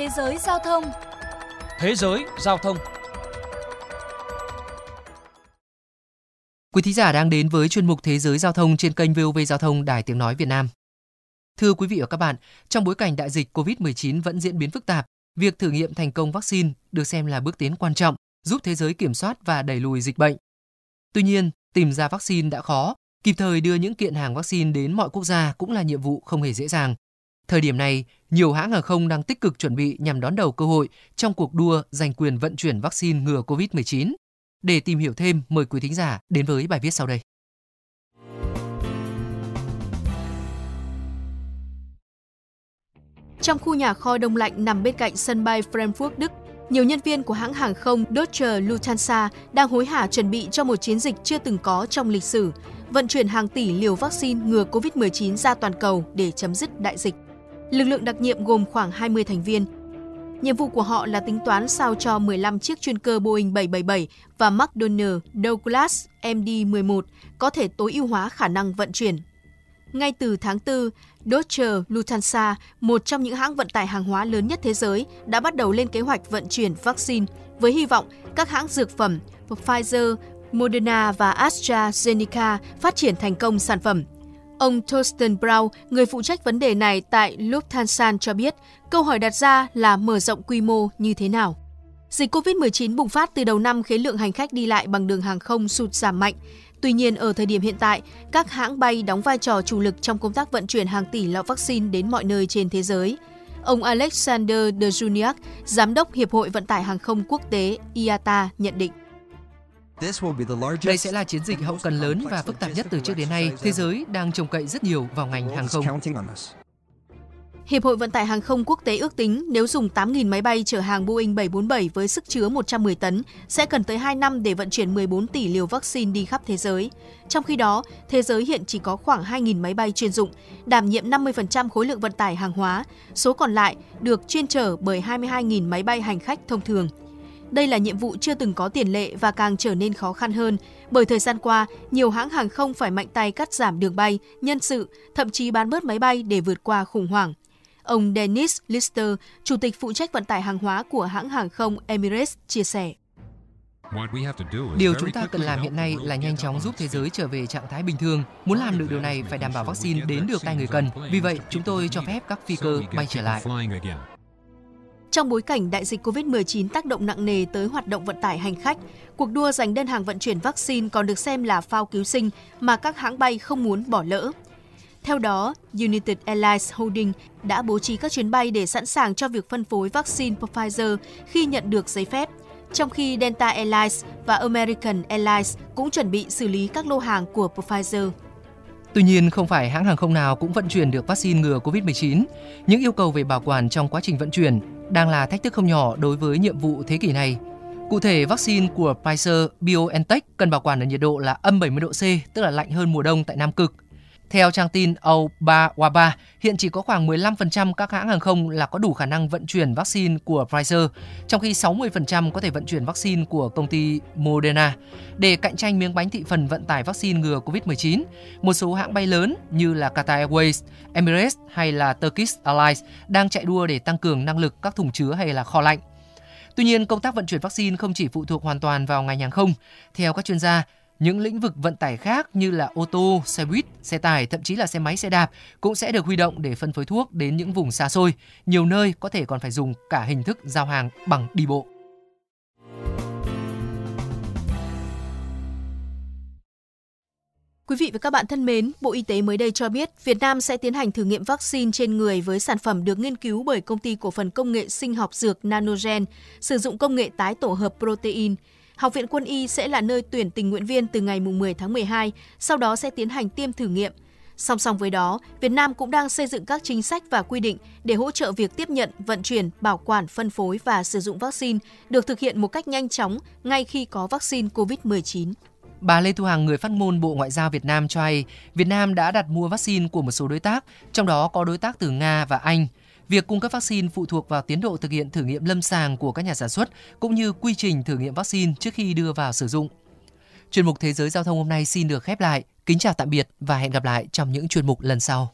Thế giới giao thông Thế giới giao thông Quý thính giả đang đến với chuyên mục Thế giới giao thông trên kênh VOV Giao thông Đài Tiếng Nói Việt Nam. Thưa quý vị và các bạn, trong bối cảnh đại dịch COVID-19 vẫn diễn biến phức tạp, việc thử nghiệm thành công vaccine được xem là bước tiến quan trọng giúp thế giới kiểm soát và đẩy lùi dịch bệnh. Tuy nhiên, tìm ra vaccine đã khó, kịp thời đưa những kiện hàng vaccine đến mọi quốc gia cũng là nhiệm vụ không hề dễ dàng. Thời điểm này, nhiều hãng hàng không đang tích cực chuẩn bị nhằm đón đầu cơ hội trong cuộc đua giành quyền vận chuyển vaccine ngừa COVID-19. Để tìm hiểu thêm, mời quý thính giả đến với bài viết sau đây. Trong khu nhà kho đông lạnh nằm bên cạnh sân bay Frankfurt, Đức, nhiều nhân viên của hãng hàng không Deutsche Lufthansa đang hối hả chuẩn bị cho một chiến dịch chưa từng có trong lịch sử, vận chuyển hàng tỷ liều vaccine ngừa COVID-19 ra toàn cầu để chấm dứt đại dịch. Lực lượng đặc nhiệm gồm khoảng 20 thành viên. Nhiệm vụ của họ là tính toán sao cho 15 chiếc chuyên cơ Boeing 777 và McDonnell Douglas MD-11 có thể tối ưu hóa khả năng vận chuyển. Ngay từ tháng 4, Deutsche Lufthansa, một trong những hãng vận tải hàng hóa lớn nhất thế giới, đã bắt đầu lên kế hoạch vận chuyển vaccine với hy vọng các hãng dược phẩm Pfizer, Moderna và AstraZeneca phát triển thành công sản phẩm. Ông Thorsten Brown, người phụ trách vấn đề này tại Lufthansa cho biết, câu hỏi đặt ra là mở rộng quy mô như thế nào. Dịch COVID-19 bùng phát từ đầu năm khiến lượng hành khách đi lại bằng đường hàng không sụt giảm mạnh. Tuy nhiên, ở thời điểm hiện tại, các hãng bay đóng vai trò chủ lực trong công tác vận chuyển hàng tỷ lọ vaccine đến mọi nơi trên thế giới. Ông Alexander Dejuniak, Giám đốc Hiệp hội Vận tải Hàng không Quốc tế IATA nhận định. Đây sẽ là chiến dịch hậu cần lớn và phức tạp nhất từ trước đến nay. Thế giới đang trông cậy rất nhiều vào ngành hàng không. Hiệp hội Vận tải Hàng không Quốc tế ước tính nếu dùng 8.000 máy bay chở hàng Boeing 747 với sức chứa 110 tấn, sẽ cần tới 2 năm để vận chuyển 14 tỷ liều vaccine đi khắp thế giới. Trong khi đó, thế giới hiện chỉ có khoảng 2.000 máy bay chuyên dụng, đảm nhiệm 50% khối lượng vận tải hàng hóa, số còn lại được chuyên chở bởi 22.000 máy bay hành khách thông thường. Đây là nhiệm vụ chưa từng có tiền lệ và càng trở nên khó khăn hơn, bởi thời gian qua, nhiều hãng hàng không phải mạnh tay cắt giảm đường bay, nhân sự, thậm chí bán bớt máy bay để vượt qua khủng hoảng. Ông Dennis Lister, chủ tịch phụ trách vận tải hàng hóa của hãng hàng không Emirates, chia sẻ. Điều chúng ta cần làm hiện nay là nhanh chóng giúp thế giới trở về trạng thái bình thường. Muốn làm được điều này phải đảm bảo vaccine đến được tay người cần. Vì vậy, chúng tôi cho phép các phi cơ bay trở lại. Trong bối cảnh đại dịch COVID-19 tác động nặng nề tới hoạt động vận tải hành khách, cuộc đua giành đơn hàng vận chuyển vaccine còn được xem là phao cứu sinh mà các hãng bay không muốn bỏ lỡ. Theo đó, United Airlines Holdings đã bố trí các chuyến bay để sẵn sàng cho việc phân phối vaccine Pfizer khi nhận được giấy phép, trong khi Delta Airlines và American Airlines cũng chuẩn bị xử lý các lô hàng của Pfizer. Tuy nhiên, không phải hãng hàng không nào cũng vận chuyển được vaccine ngừa COVID-19. Những yêu cầu về bảo quản trong quá trình vận chuyển đang là thách thức không nhỏ đối với nhiệm vụ thế kỷ này. Cụ thể, vaccine của Pfizer BioNTech cần bảo quản ở nhiệt độ là âm 70 độ C, tức là lạnh hơn mùa đông tại Nam Cực. Theo trang tin Obawaba, hiện chỉ có khoảng 15% các hãng hàng không là có đủ khả năng vận chuyển vaccine của Pfizer, trong khi 60% có thể vận chuyển vaccine của công ty Moderna. Để cạnh tranh miếng bánh thị phần vận tải vaccine ngừa COVID-19, một số hãng bay lớn như là Qatar Airways, Emirates hay là Turkish Airlines đang chạy đua để tăng cường năng lực các thùng chứa hay là kho lạnh. Tuy nhiên, công tác vận chuyển vaccine không chỉ phụ thuộc hoàn toàn vào ngành hàng không. Theo các chuyên gia, những lĩnh vực vận tải khác như là ô tô, xe buýt, xe tải, thậm chí là xe máy, xe đạp cũng sẽ được huy động để phân phối thuốc đến những vùng xa xôi. Nhiều nơi có thể còn phải dùng cả hình thức giao hàng bằng đi bộ. Quý vị và các bạn thân mến, Bộ Y tế mới đây cho biết Việt Nam sẽ tiến hành thử nghiệm vaccine trên người với sản phẩm được nghiên cứu bởi công ty cổ phần công nghệ sinh học dược Nanogen, sử dụng công nghệ tái tổ hợp protein. Học viện Quân y sẽ là nơi tuyển tình nguyện viên từ ngày 10 tháng 12, sau đó sẽ tiến hành tiêm thử nghiệm. Song song với đó, Việt Nam cũng đang xây dựng các chính sách và quy định để hỗ trợ việc tiếp nhận, vận chuyển, bảo quản, phân phối và sử dụng vaccine được thực hiện một cách nhanh chóng ngay khi có vaccine COVID-19. Bà Lê Thu Hằng, người phát ngôn Bộ Ngoại giao Việt Nam cho hay, Việt Nam đã đặt mua vaccine của một số đối tác, trong đó có đối tác từ Nga và Anh. Việc cung cấp vaccine phụ thuộc vào tiến độ thực hiện thử nghiệm lâm sàng của các nhà sản xuất cũng như quy trình thử nghiệm vaccine trước khi đưa vào sử dụng. Chuyên mục Thế giới Giao thông hôm nay xin được khép lại. Kính chào tạm biệt và hẹn gặp lại trong những chuyên mục lần sau.